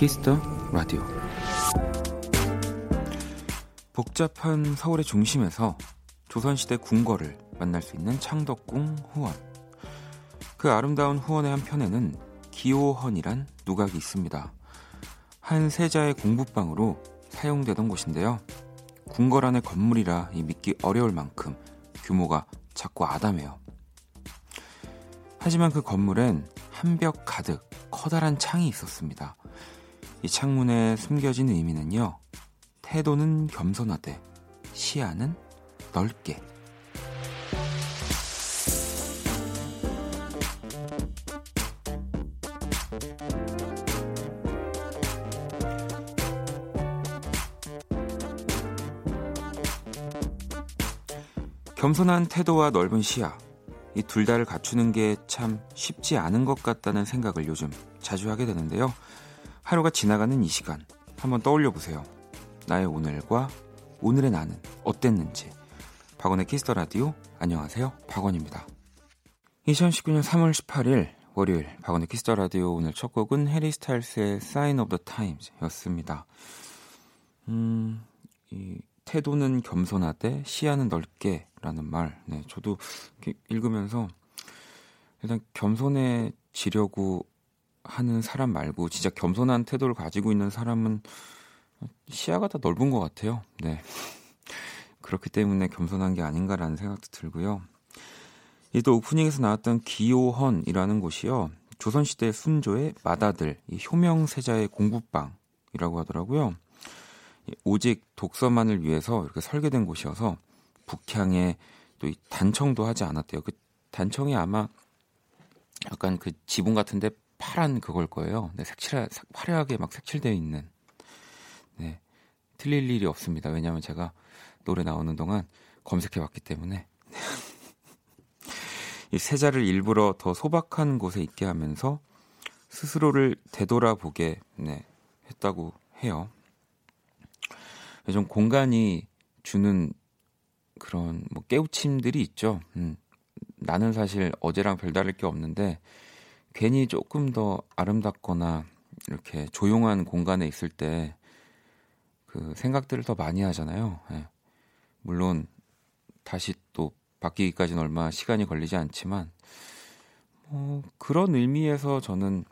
키스 더 라디오. 복잡한 서울의 중심에서 조선시대 궁궐을 만날 수 있는 창덕궁 후원. 그 아름다운 후원의 한편에는 기오헌이란 누각이 있습니다. 한 세자의 공부방으로 사용되던 곳인데요. 궁궐 안의 건물이라 믿기 어려울 만큼 규모가 작고 아담해요. 하지만 그 건물엔 한 벽 가득 커다란 창이 있었습니다 이 창문에 숨겨진 의미는요. 태도는 겸손하되 시야는 넓게. 겸손한 태도와 넓은 시야. 이 둘 다를 갖추는 게 참 쉽지 않은 것 같다는 생각을 요즘 자주 하게 되는데요. 하루가 지나가는 이 시간 한번 떠올려 보세요. 나의 오늘과 오늘의 나는 어땠는지. 박원의 Kiss the Radio 안녕하세요. 박원입니다. 2019년 3월 18일 월요일 박원의 Kiss the Radio 오늘 첫 곡은 해리 스타일스의 Sign of the Times였습니다. 음, 이 태도는 겸손하되 시야는 넓게라는 말. 네, 저도 읽으면서 일단 겸손해지려고 하는 사람 말고 진짜 겸손한 태도를 가지고 있는 사람은 시야가 더 넓은 것 같아요. 네. 그렇기 때문에 겸손한 게 아닌가라는 생각도 들고요. 이 또 오프닝에서 나왔던 기호헌이라는 곳이요. 조선시대 순조의 이 효명세자의 공부방이라고 하더라고요. 오직 독서만을 위해서 이렇게 설계된 곳이어서 북향에 또 단청도 하지 않았대요. 그 단청이 아마 약간 그 지붕 같은데 파란 그걸 거예요. 네, 색칠 화려하게 막 색칠되어 있는. 네. 틀릴 일이 없습니다. 왜냐하면 제가 노래 나오는 동안 검색해 왔기 때문에. 이 세자를 일부러 더 소박한 곳에 있게 하면서 스스로를 되돌아보게 네, 했다고 해요. 좀 공간이 주는 그런 뭐 깨우침들이 있죠. 음, 나는 사실 어제랑 별다를 게 없는데 괜히 조금 더 아름답거나 이렇게 조용한 공간에 있을 때 그 생각들을 더 많이 하잖아요. 예. 물론 다시 또 바뀌기까지는 얼마 시간이 걸리지 않지만 뭐 그런 의미에서 저는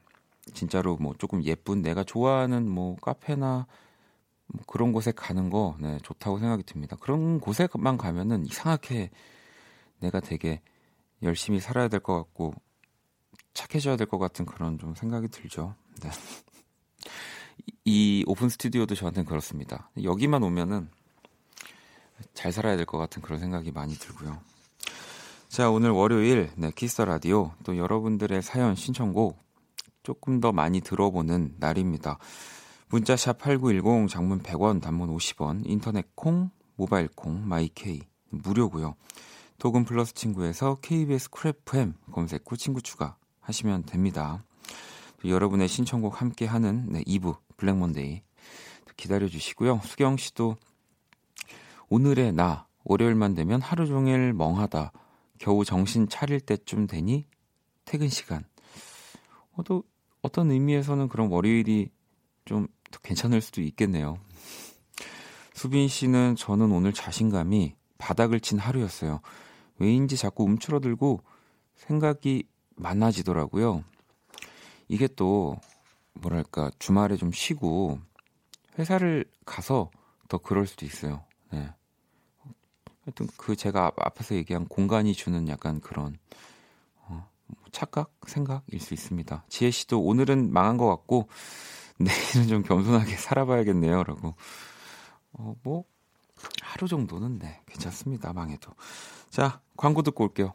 진짜로 뭐 조금 예쁜 내가 좋아하는 뭐 카페나 뭐 그런 곳에 가는 거 네, 좋다고 생각이 듭니다. 그런 곳에만 가면은 이상하게 내가 되게 열심히 살아야 될 것 같고 착해져야 될 것 같은 그런 좀 생각이 들죠. 네. 이 오픈 스튜디오도 저한테는 그렇습니다. 여기만 오면은 잘 살아야 될 것 같은 그런 생각이 많이 들고요. 자, 오늘 월요일 네, Kiss Radio 또 여러분들의 사연 신청곡 조금 더 많이 들어보는 날입니다. 문자 샵 8910 장문 100원, 단문 50원, 인터넷 콩, 모바일 콩, 마이케이 무료고요. 카톡 플러스 친구에서 KBS Cool FM 검색 후 친구 추가 하시면 됩니다. 여러분의 신청곡 함께 하는 네, 2부 Black Monday 기다려 주시고요. 수경 씨도 오늘의 나 월요일만 되면 하루 종일 멍하다. 겨우 정신 차릴 때쯤 되니 퇴근 시간. 어, 또 어떤 의미에서는 그런 월요일이 좀 더 괜찮을 수도 있겠네요. 수빈 씨는 저는 오늘 자신감이 바닥을 친 하루였어요. 왜인지 자꾸 움츠러들고 생각이 많아지더라고요. 이게 또 뭐랄까 주말에 좀 쉬고 회사를 가서 더 그럴 수도 있어요. 네. 하여튼 그 제가 앞에서 얘기한 공간이 주는 약간 그런 어, 착각 생각일 수 있습니다. 지혜 씨도 오늘은 망한 것 같고 내일은 좀 겸손하게 살아봐야겠네요라고. 어, 뭐 하루 정도는 네 괜찮습니다. 망해도. 자 광고 듣고 올게요.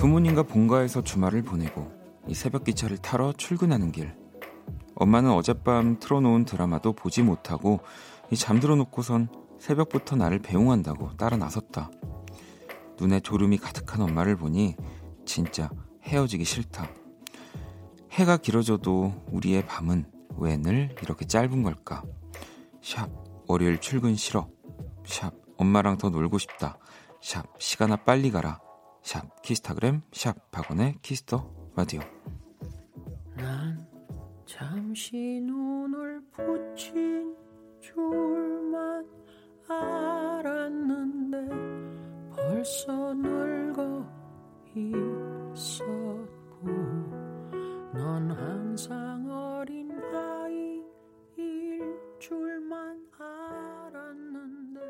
제가 본가에서 주말을 보내고 이 새벽 기차를 타러 출근하는 길. 엄마는 어젯밤 틀어놓은 드라마도 보지 못하고 이 잠들어 놓고선 새벽부터 나를 배웅한다고 따라 나섰다. 눈에 졸음이 가득한 엄마를 보니 진짜 헤어지기 싫다. 해가 길어져도 우리의 밤은 왜 늘 이렇게 짧은 걸까? 샵 월요일 출근 싫어. 샵 엄마랑 더 놀고 싶다. 샵 시간아 빨리 가라. 샵 키스타그램 샵 박원의 Kiss the Radio. 난 잠시 눈을 붙인 줄만 알았는데 벌써 늙어 있었고 넌 항상 어린 아이일 줄만 알았는데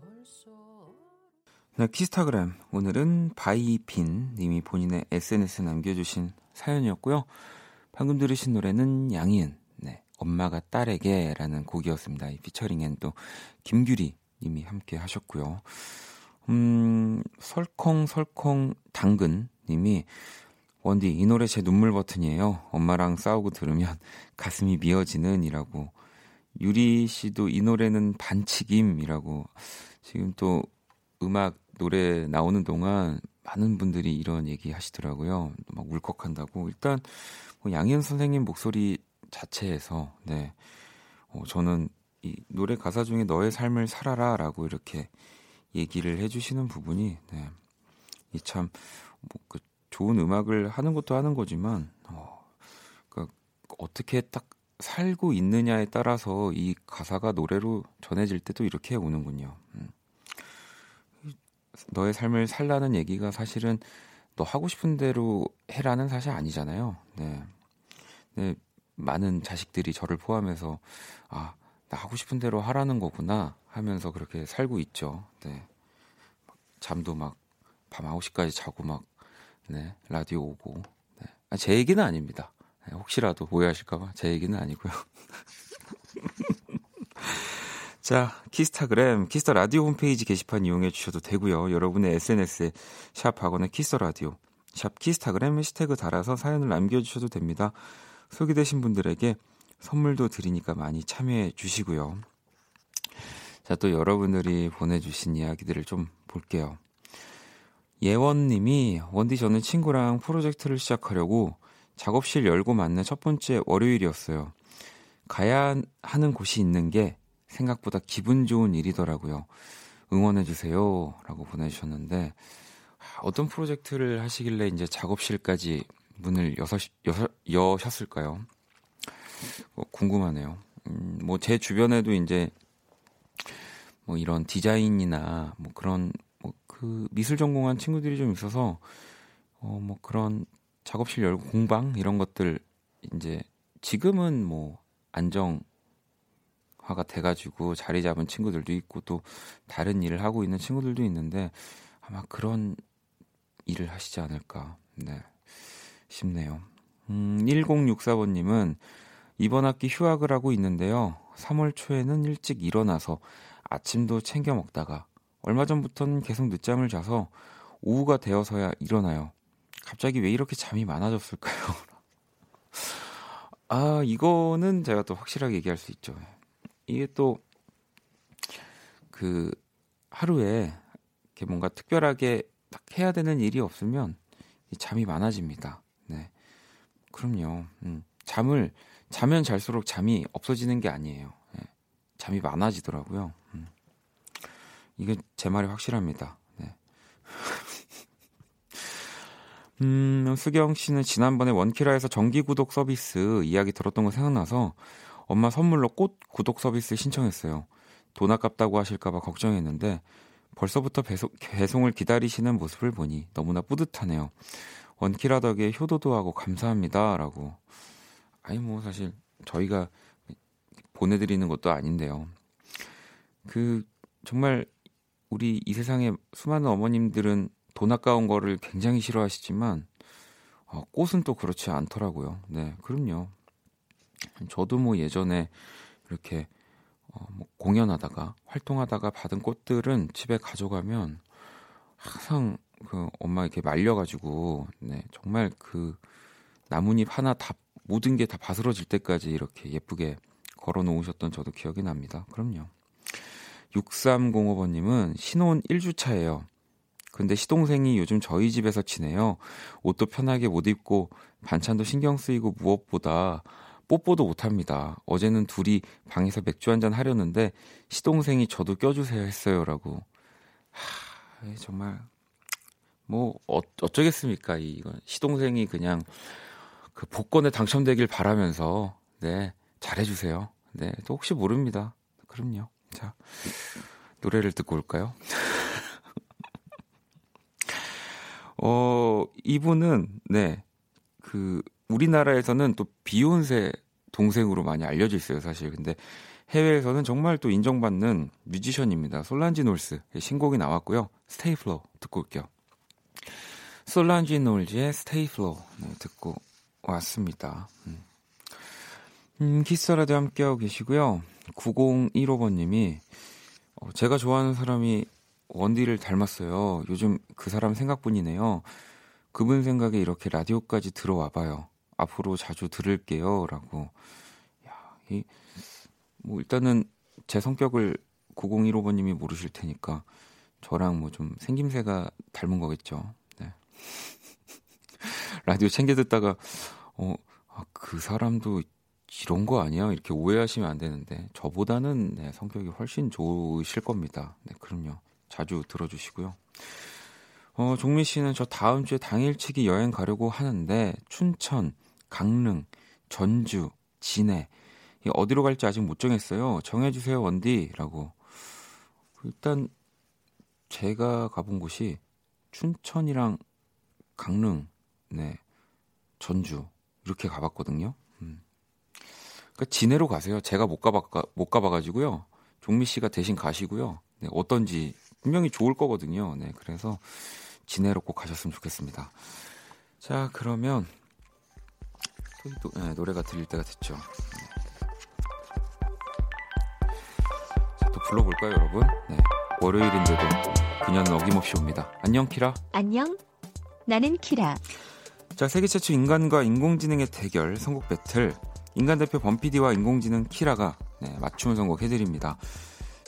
벌써 네, 키스타그램 오늘은 바이빈 님이 본인의 SNS에 남겨주신 사연이었고요. 방금 들으신 노래는 양희은 네, 엄마가 딸에게 라는 곡이었습니다. 이 피처링엔 또 김규리 님이 함께 하셨고요. 음, 설컹설컹 당근 님이 원디 이 노래 제 눈물 버튼이에요. 엄마랑 싸우고 들으면 가슴이 미어지는 이라고 유리 씨도 이 노래는 반칙임이라고 지금 또 음악 노래 나오는 동안 많은 분들이 이런 얘기 하시더라고요. 막 울컥한다고. 일단 뭐 양현 선생님 목소리 자체에서 네. 어, 저는 이 노래 가사 중에 너의 삶을 살아라라고 이렇게 얘기를 해 주시는 부분이 네. 이참 뭐 그 좋은 음악을 하는 것도 하는 거지만 어, 그러니까 어떻게 딱 살고 있느냐에 따라서 이 가사가 노래로 전해질 때도 이렇게 오는군요. 음. 너의 삶을 살라는 얘기가 사실은 너 하고 싶은 대로 해라는 사실 아니잖아요. 네. 네. 많은 자식들이 저를 포함해서 아, 나 하고 싶은 대로 하라는 거구나 하면서 그렇게 살고 있죠. 네. 잠도 막 밤 9시까지 자고 막 네, 라디오 오고. 네. 아, 제 얘기는 아닙니다. 네, 혹시라도 오해하실까 봐 제 얘기는 아니고요. 자, 키스타그램, Kiss the Radio 홈페이지 게시판 이용해 주셔도 되고요. 여러분의 SNS에 샵 박원의 Kiss the Radio, 샵 키스타그램 해시태그 달아서 사연을 남겨주셔도 됩니다. 소개되신 분들에게 선물도 드리니까 많이 참여해 주시고요. 자, 또 여러분들이 보내주신 이야기들을 좀 볼게요. 예원님이 원디 저는 친구랑 프로젝트를 시작하려고 작업실 열고 맞는 첫 번째 월요일이었어요. 가야 하는 곳이 있는 게 생각보다 기분 좋은 일이더라고요. 응원해주세요. 라고 보내주셨는데, 아, 어떤 프로젝트를 하시길래 이제 작업실까지 문을 여섯, 여섯, 여셨을까요? 뭐 궁금하네요. 음, 뭐 제 주변에도 이제 뭐 이런 디자인이나 뭐 그런 뭐 그 미술 전공한 친구들이 좀 있어서 어 뭐 그런 작업실 열고 공방 이런 것들 이제 지금은 뭐 안정 화가 돼가지고 자리 잡은 친구들도 있고 또 다른 일을 하고 있는 친구들도 있는데 아마 그런 일을 하시지 않을까 네 싶네요. 음, 1064번님은 이번 학기 휴학을 하고 있는데요. 3월 초에는 일찍 일어나서 아침도 챙겨 먹다가 얼마 전부터는 계속 늦잠을 자서 오후가 되어서야 일어나요. 갑자기 왜 이렇게 잠이 많아졌을까요? 아, 이거는 제가 또 확실하게 얘기할 수 있죠. 이게 또 그 하루에 이렇게 뭔가 특별하게 딱 해야 되는 일이 없으면 잠이 많아집니다. 네. 그럼요. 음, 잠을 자면 잘수록 잠이 없어지는 게 아니에요. 네. 잠이 많아지더라고요. 음. 이게 제 말이 확실합니다. 네. 음, 수경 씨는 지난번에 원키라에서 정기 구독 서비스 이야기 들었던 거 생각나서 엄마 선물로 꽃 구독 서비스 신청했어요. 돈 아깝다고 하실까봐 걱정했는데 벌써부터 배송, 배송을 기다리시는 모습을 보니 너무나 뿌듯하네요. 원키라 덕에 효도도 하고 감사합니다. 라고. 아니, 뭐, 사실, 저희가 보내드리는 것도 아닌데요. 그, 정말, 우리 이 세상에 수많은 어머님들은 돈 아까운 거를 굉장히 싫어하시지만, 어, 꽃은 또 그렇지 않더라고요. 네, 그럼요. 저도 뭐 예전에 이렇게 어, 뭐 공연하다가 활동하다가 받은 꽃들은 집에 가져가면 항상 그 엄마 이렇게 말려가지고 네 정말 그 나뭇잎 하나 다 모든 게 다 바스러질 때까지 이렇게 예쁘게 걸어 놓으셨던 저도 기억이 납니다. 그럼요. 6305번님은 신혼 1주차예요. 근데 시동생이 요즘 저희 집에서 지내요. 옷도 편하게 못 입고 반찬도 신경 쓰이고 무엇보다 뽀뽀도 못 합니다. 어제는 둘이 방에서 맥주 한잔 하려는데 시동생이 저도 껴주세요 했어요라고. 하, 정말 뭐 어, 어쩌겠습니까 이건 시동생이 그냥 그 복권에 당첨되길 바라면서 네 잘해주세요. 네, 또 혹시 모릅니다. 그럼요. 자 노래를 듣고 올까요? 어 이분은 네 그 우리나라에서는 또 비욘세 동생으로 많이 알려져 있어요, 사실. 근데 해외에서는 정말 또 인정받는 뮤지션입니다. 솔란지 놀스의 신곡이 나왔고요. Stay Flo 듣고 올게요. 솔란지 놀스의 Stay Flo 네, 듣고 왔습니다. 음. 음, 키스라도 함께하고 계시고요. 9015번님이 어, 제가 좋아하는 사람이 원디를 닮았어요. 요즘 그 사람 생각뿐이네요. 그분 생각에 이렇게 라디오까지 들어와 봐요. 앞으로 자주 들을게요. 라고. 야, 이, 뭐, 일단은 제 성격을 9015번 님이 모르실 테니까 저랑 뭐 좀 생김새가 닮은 거겠죠. 네. 라디오 챙겨 듣다가, 어, 아, 그 사람도 이런 거 아니야? 이렇게 오해하시면 안 되는데, 저보다는 네, 성격이 훨씬 좋으실 겁니다. 네, 그럼요. 자주 들어주시고요. 어, 종민 씨는 저 다음 주에 당일치기 여행 가려고 하는데, 춘천, 강릉, 전주, 진해. 어디로 갈지 아직 못 정했어요. 정해주세요, 원디라고. 일단 제가 가본 곳이 춘천이랑 강릉, 네, 전주 이렇게 가봤거든요. 음. 그러니까 진해로 가세요. 제가 못 가봐 못 가봐가지고요. 종미 씨가 대신 가시고요. 네, 어떤지 분명히 좋을 거거든요. 네, 그래서 진해로 꼭 가셨으면 좋겠습니다. 자, 그러면 또, 네, 노래가 들릴 때가 됐죠. 네. 자, 또 불러볼까요, 여러분? 네. 월요일인데도 그녀는 어김없이 옵니다. 안녕, 키라. 안녕. 나는 키라. 자, 세계 최초 인간과 인공지능의 대결 선곡 배틀. 인간 대표 범피디와 인공지능 키라가 네, 맞춤 선곡 해드립니다.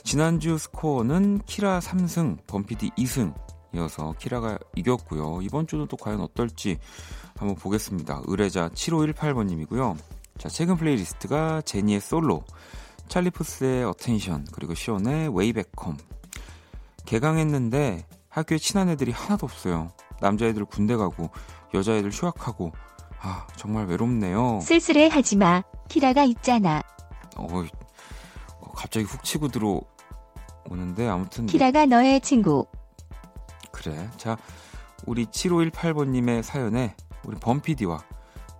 지난주 스코어는 키라 3승, 범피디 2승 이어서 키라가 이겼고요. 이번 주는 또 과연 어떨지 한번 보겠습니다. 의뢰자 7518번님이고요. 자, 최근 플레이리스트가 제니의 솔로, 찰리푸스의 Attention, 그리고 숀의 Way Back Home. 개강했는데 학교에 친한 애들이 하나도 없어요. 남자애들 군대 가고 여자애들 휴학하고 아 정말 외롭네요. 쓸쓸해 하지 마. 키라가 있잖아. 어, 갑자기 훅 치고 들어오는데 아무튼 키라가 너의 친구. 그래. 자, 우리 7518번님의 사연에 우리 범피디와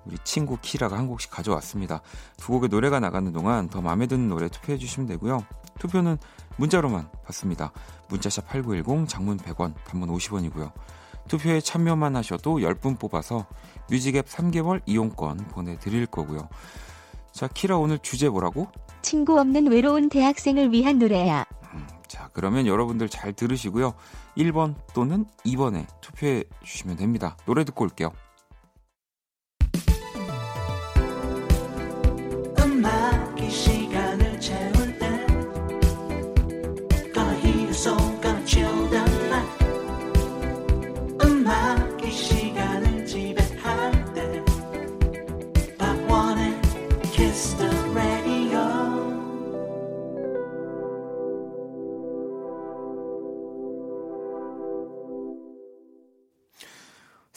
우리 친구 키라가 한 곡씩 가져왔습니다. 두 곡의 노래가 나가는 동안 더 마음에 드는 노래 투표해 주시면 되고요. 투표는 문자로만 받습니다. 문자샵 8910 장문 100원, 단문 50원이고요. 투표에 참여만 하셔도 10분 뽑아서 뮤직앱 3개월 이용권 보내드릴 거고요. 자, 키라 오늘 주제 뭐라고? 친구 없는 외로운 대학생을 위한 노래야. 음, 자, 그러면 여러분들 잘 들으시고요. 1번 또는 2번에 투표해 주시면 됩니다. 노래 듣고 올게요.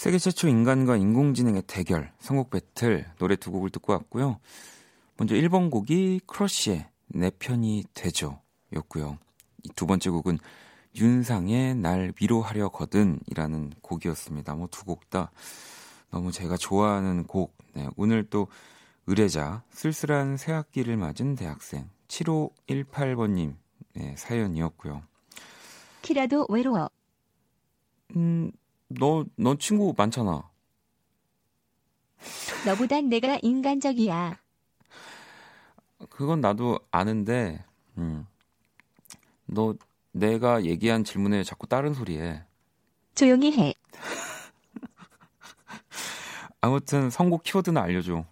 세계 최초 인간과 인공지능의 대결, 선곡 배틀, 노래 두 곡을 듣고 왔고요. 먼저 1번 곡이 크러쉬의 내 편이 되죠. 였고요. 이 두 번째 곡은 윤상의 날 위로하려거든 이라는 곡이었습니다. 뭐 두 곡 다 너무 제가 좋아하는 곡. 네, 오늘 또 의뢰자, 쓸쓸한 새학기를 맞은 대학생, 7518번님 네, 사연이었고요. 키라도 외로워. 음, 너, 넌 친구 많잖아. 너보단 내가 인간적이야. 그건 나도 아는데, 음. 너 내가 얘기한 질문에 자꾸 다른 소리 해. 조용히 해. 아무튼 선곡 키워드는 알려줘.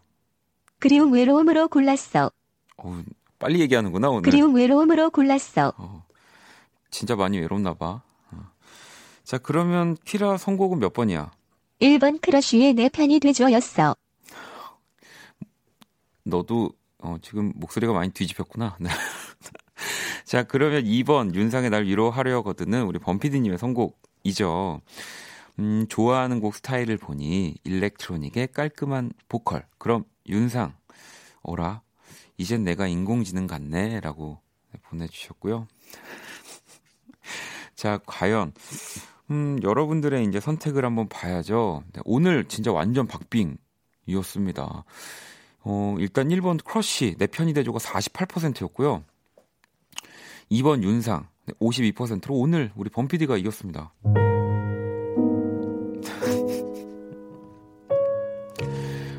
그리움 외로움으로 골랐어. 어우, 빨리 얘기하는구나 오늘. 그리움 외로움으로 골랐어. 어, 진짜 많이 외롭나 봐. 어. 자 그러면 키라 선곡은 몇 번이야? 1번 크러쉬의 내 편이 돼줘였어. 너도 어, 지금 목소리가 많이 뒤집혔구나. 네. 자 그러면 2번 윤상의 날 위로하려거든은 우리 범피디님의 선곡이죠. 음, 좋아하는 곡 스타일을 보니 일렉트로닉의 깔끔한 보컬. 그럼 윤상, 어라, 이젠 내가 인공지능 같네. 라고 보내주셨고요. 자, 과연, 음, 여러분들의 이제 선택을 한번 봐야죠. 네, 오늘 진짜 완전 박빙이었습니다. 어, 일단 1번 크러쉬, 내 편이 돼줘가 48%였고요. 2번 윤상, 52%로 오늘 우리 범피디가 이겼습니다.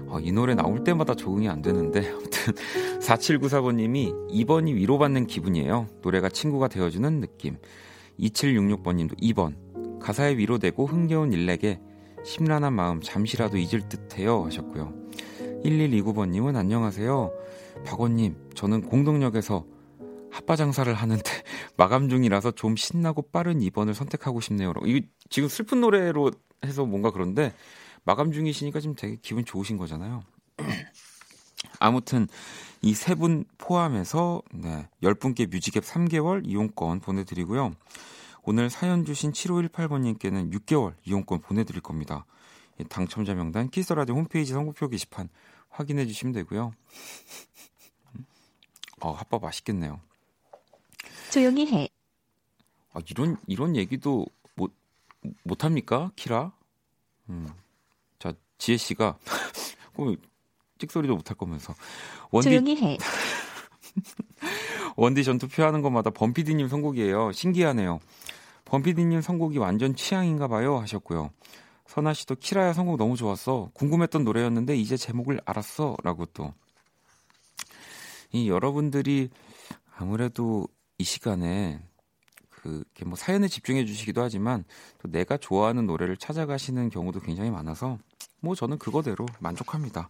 어, 이 노래 나올 때마다 적응이 안 되는데 아무튼 4794번님이 2번이 위로받는 기분이에요. 노래가 친구가 되어주는 느낌. 2766번님도 2번 가사에 위로되고 흥겨운 일렉에 심란한 마음 잠시라도 잊을 듯해요 하셨고요. 1129번님은 안녕하세요. 박원님 저는 공동역에서 핫바 장사를 하는데 마감 중이라서 좀 신나고 빠른 2번을 선택하고 싶네요. 이 지금 슬픈 노래로 해서 뭔가 그런데 마감 중이시니까 지금 되게 기분 좋으신 거잖아요. 아무튼 이 세 분 포함해서 네, 10분께 뮤직앱 3개월 이용권 보내드리고요. 오늘 사연 주신 7518번님께는 6개월 이용권 보내드릴 겁니다. 당첨자 명단 키스라디오 홈페이지 선곡표 게시판 확인해 주시면 되고요. 어, 핫바 맛있겠네요. 조용히 해. 아, 이런 이런 얘기도 못 못합니까, 키라? 음. 자, 지혜 씨가 찍소리도 못할 거면서 원디 조용히 해. 원디 전 투표 하는 것마다 범피디님 선곡이에요. 신기하네요. 범피디님 선곡이 완전 취향인가 봐요 하셨고요. 선아 씨도 키라야 선곡 너무 좋았어. 궁금했던 노래였는데 이제 제목을 알았어 라고 또. 이 여러분들이 아무래도 이 시간에 그게 뭐 사연에 집중해 주시기도 하지만 또 내가 좋아하는 노래를 찾아가시는 경우도 굉장히 많아서 뭐 저는 그거대로 만족합니다.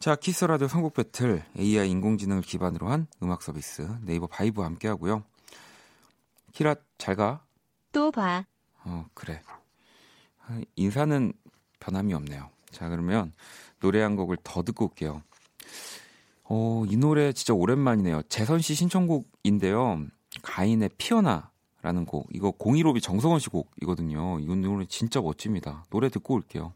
자, Kiss Radio 선곡 배틀 AI 인공지능을 기반으로 한 음악 서비스 네이버 바이브와 함께 하고요. 키라 잘 가. 또 봐. 어, 그래. 인사는 변함이 없네요. 자, 그러면 노래 한 곡을 더 듣고 올게요. 어, 이 노래 진짜 오랜만이네요. 재선 씨 신청곡인데요. 가인의 피어나라는 곡. 이거 015비 정성원 씨 곡이거든요. 이 노래 진짜 멋집니다. 노래 듣고 올게요.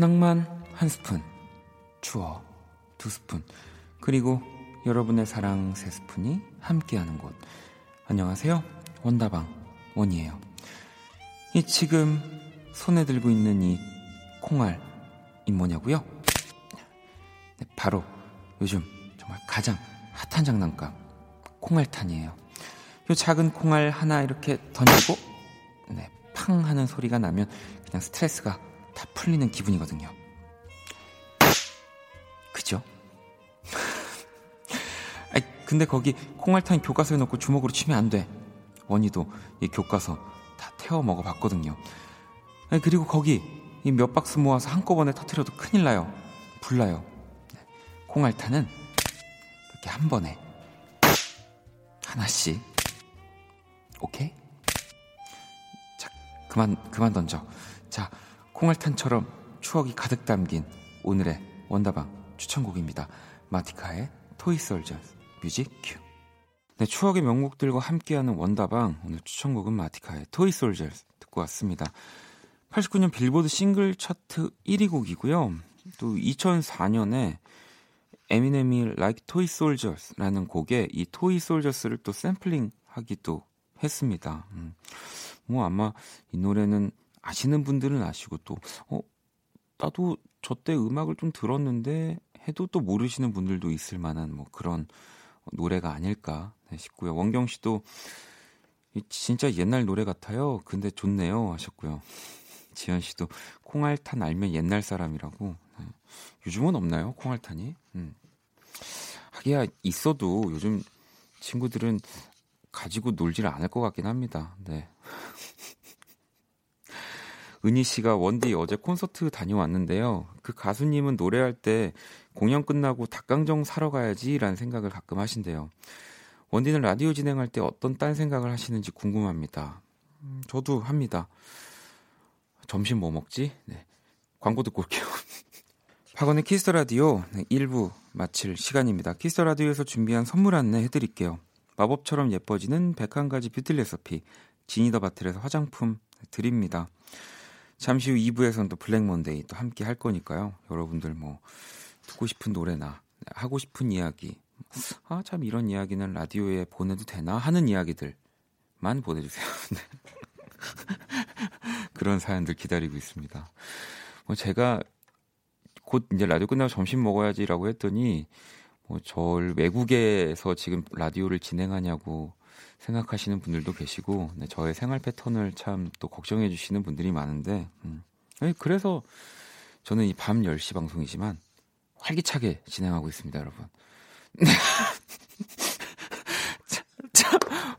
낭만 한 스푼, 추억 두 스푼, 그리고 여러분의 사랑 세 스푼이 함께하는 곳. 안녕하세요. 원다방 원이에요. 이 지금 손에 들고 있는 이 콩알 이 뭐냐고요? 네, 바로 요즘 정말 가장 핫한 장난감 콩알탄이에요. 요 작은 콩알 하나 이렇게 던지고 네, 팡 하는 소리가 나면 그냥 스트레스가 다 풀리는 기분이거든요. 그죠? 아이, 근데 거기 콩알탄 교과서에 넣고 주먹으로 치면 안 돼. 원희도 이 교과서 다 태워 먹어봤거든요. 아니, 그리고 거기 이 몇 박스 모아서 한꺼번에 터트려도 큰일 나요. 불나요. 콩알탄은 이렇게 한 번에 하나씩. 오케이? 자, 그만 그만 던져. 자, 콩알탄처럼 추억이 가득 담긴 오늘의 원다방 추천곡입니다. 마티카의 Toy Soldier music cue. 네, 추억의 명곡들과 함께하는 원다방 오늘 추천곡은 마티카의 Toy Soldier 듣고 왔습니다. 89년 빌보드 싱글 차트 1위 곡이고요. 또 2004년에 에미넴이 Like Toy Soldiers라는 곡에 이 Toy Soldiers를 또 샘플링 하기도 했습니다. 음, 뭐 아마 이 노래는 아시는 분들은 아시고 또 어, 나도 저 때 음악을 좀 들었는데 해도 또 모르시는 분들도 있을 만한 뭐 그런 노래가 아닐까 싶고요. 원경 씨도 진짜 옛날 노래 같아요. 근데 좋네요 하셨고요. 지현 씨도 콩알탄 알면 옛날 사람이라고. 네. 요즘은 없나요? 콩알탄이? 음. 하기야 있어도 요즘 친구들은 가지고 놀질 않을 것 같긴 합니다. 네. 은희 씨가 원디 어제 콘서트 다녀왔는데요. 그 가수님은 노래할 때 공연 끝나고 닭강정 사러 가야지라는 생각을 가끔 하신대요. 원디는 라디오 진행할 때 어떤 딴 생각을 하시는지 궁금합니다. 음, 저도 합니다. 점심 뭐 먹지? 네. 광고 듣고 올게요. 박원의 Kiss Radio 네, 1부 마칠 시간입니다. Kiss Radio에서 준비한 선물 안내 해드릴게요. 마법처럼 예뻐지는 101가지 뷰티 레시피 Genie the Bottle에서 화장품 드립니다. 잠시 후 2부에서는 또 Black Monday 또 함께 할 거니까요. 여러분들 뭐 듣고 싶은 노래나 하고 싶은 이야기 아 참 이런 이야기는 라디오에 보내도 되나 하는 이야기들만 보내주세요. 네. 그런 사연들 기다리고 있습니다. 뭐 제가 곧 이제 라디오 끝나고 점심 먹어야지라고 했더니 뭐절 외국에서 지금 라디오를 진행하냐고 생각하시는 분들도 계시고 네, 저의 생활 패턴을 참 또 걱정해 주시는 분들이 많은데 음. 그래서 저는 이 밤 10시 방송이지만 활기차게 진행하고 있습니다, 여러분.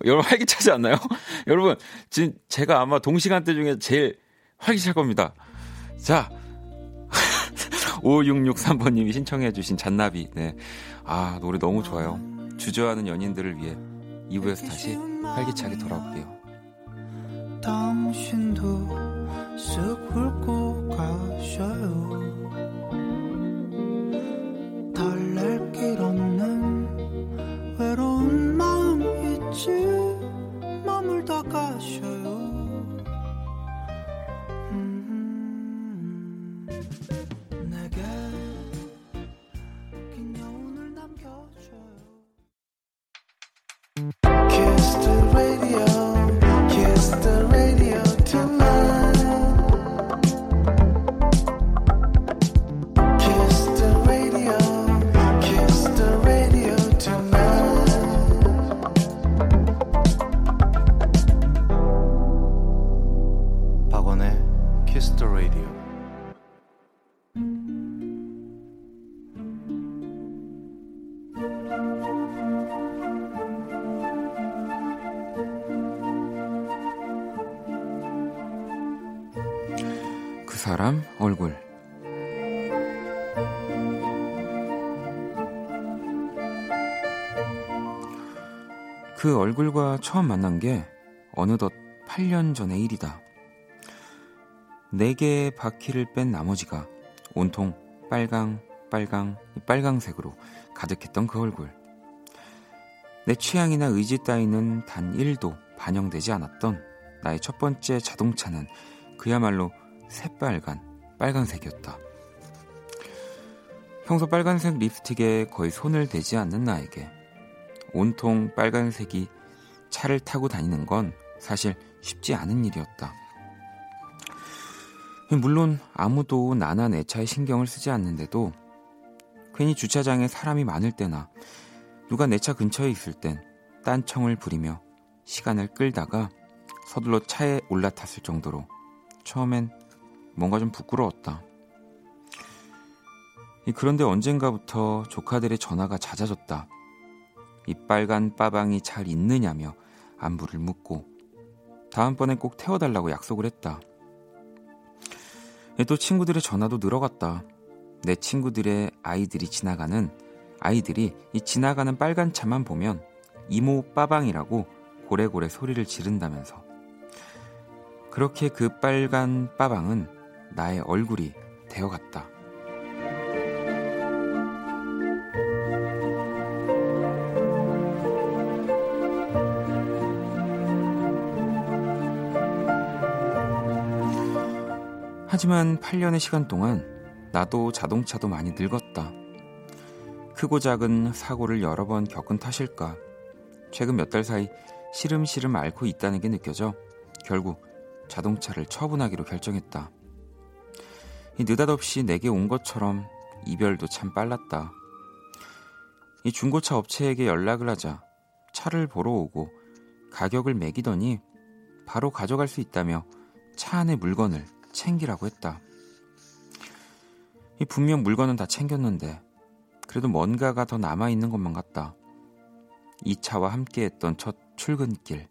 여러분 활기차지 않나요? 여러분 지금 제가 아마 동시간대 중에 제일 활기찰 겁니다. 자, 5663번님이 신청해주신 잔나비. 네. 아, 노래 너무 좋아요. 주저하는 연인들을 위해 2부에서 다시 활기차게 돌아올게요. 당신도 쓱 훑고 가셔요. 그 얼굴과 처음 만난 게 어느덧 8년 전의 일이다. 네 개의 바퀴를 뺀 나머지가 온통 빨강, 빨강, 빨강색으로 가득했던 그 얼굴. 내 취향이나 의지 따위는 단 1도 반영되지 않았던 나의 첫 번째 자동차는 그야말로 새빨간 빨간색이었다. 평소 빨간색 립스틱에 거의 손을 대지 않는 나에게 온통 빨간색이 차를 타고 다니는 건 사실 쉽지 않은 일이었다. 물론 아무도 나나 내 차에 신경을 쓰지 않는데도 괜히 주차장에 사람이 많을 때나 누가 내 차 근처에 있을 땐 딴청을 부리며 시간을 끌다가 서둘러 차에 올라탔을 정도로 처음엔 뭔가 좀 부끄러웠다. 그런데 언젠가부터 조카들의 전화가 잦아졌다. 이 빨간 빠방이 잘 있느냐며 안부를 묻고 다음번엔 꼭 태워달라고 약속을 했다. 또 친구들의 전화도 늘어갔다. 내 친구들의 아이들이 지나가는 아이들이 이 지나가는 빨간 차만 보면 이모 빠방이라고 고래고래 소리를 지른다면서 그렇게 그 빨간 빠방은 나의 얼굴이 되어갔다. 하지만 8년의 시간 동안 나도 자동차도 많이 늙었다. 크고 작은 사고를 여러 번 겪은 탓일까. 최근 몇 달 사이 시름시름 앓고 있다는 게 느껴져 결국 자동차를 처분하기로 결정했다. 이 느닷없이 내게 온 것처럼 이별도 참 빨랐다. 이 중고차 업체에게 연락을 하자 차를 보러 오고 가격을 매기더니 바로 가져갈 수 있다며 차 안에 물건을 챙기라고 했다. 이 분명 물건은 다 챙겼는데 그래도 뭔가가 더 남아 있는 것만 같다. 이 차와 함께했던 첫 출근길,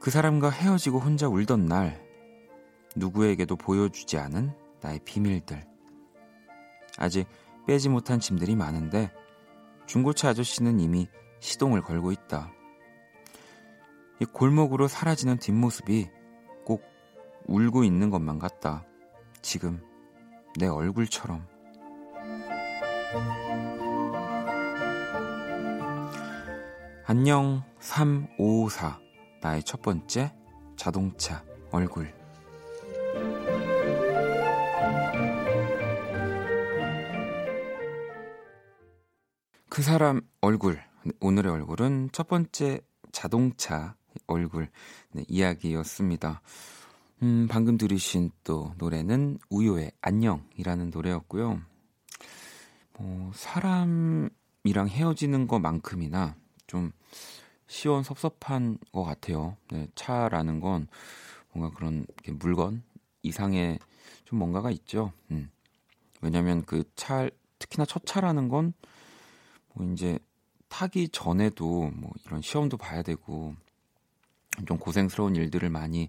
그 사람과 헤어지고 혼자 울던 날, 누구에게도 보여주지 않은 나의 비밀들. 아직 빼지 못한 짐들이 많은데 중고차 아저씨는 이미 시동을 걸고 있다. 이 골목으로 사라지는 뒷모습이 꼭 울고 있는 것만 같다. 지금 내 얼굴처럼. 안녕 3554 나의 첫 번째 자동차 얼굴 그 사람 얼굴 오늘의 얼굴은 첫 번째 자동차 얼굴 네, 이야기였습니다. 음, 방금 들으신 또 노래는 우효의 안녕이라는 노래였고요. 뭐 사람이랑 헤어지는 것만큼이나 좀 시원 섭섭한 것 같아요. 네, 차라는 건 뭔가 그런 물건 이상의 좀 뭔가가 있죠. 음. 왜냐하면 그 차 특히나 첫 차라는 건 뭐 이제 타기 전에도 뭐 이런 시험도 봐야 되고 좀 고생스러운 일들을 많이 뭐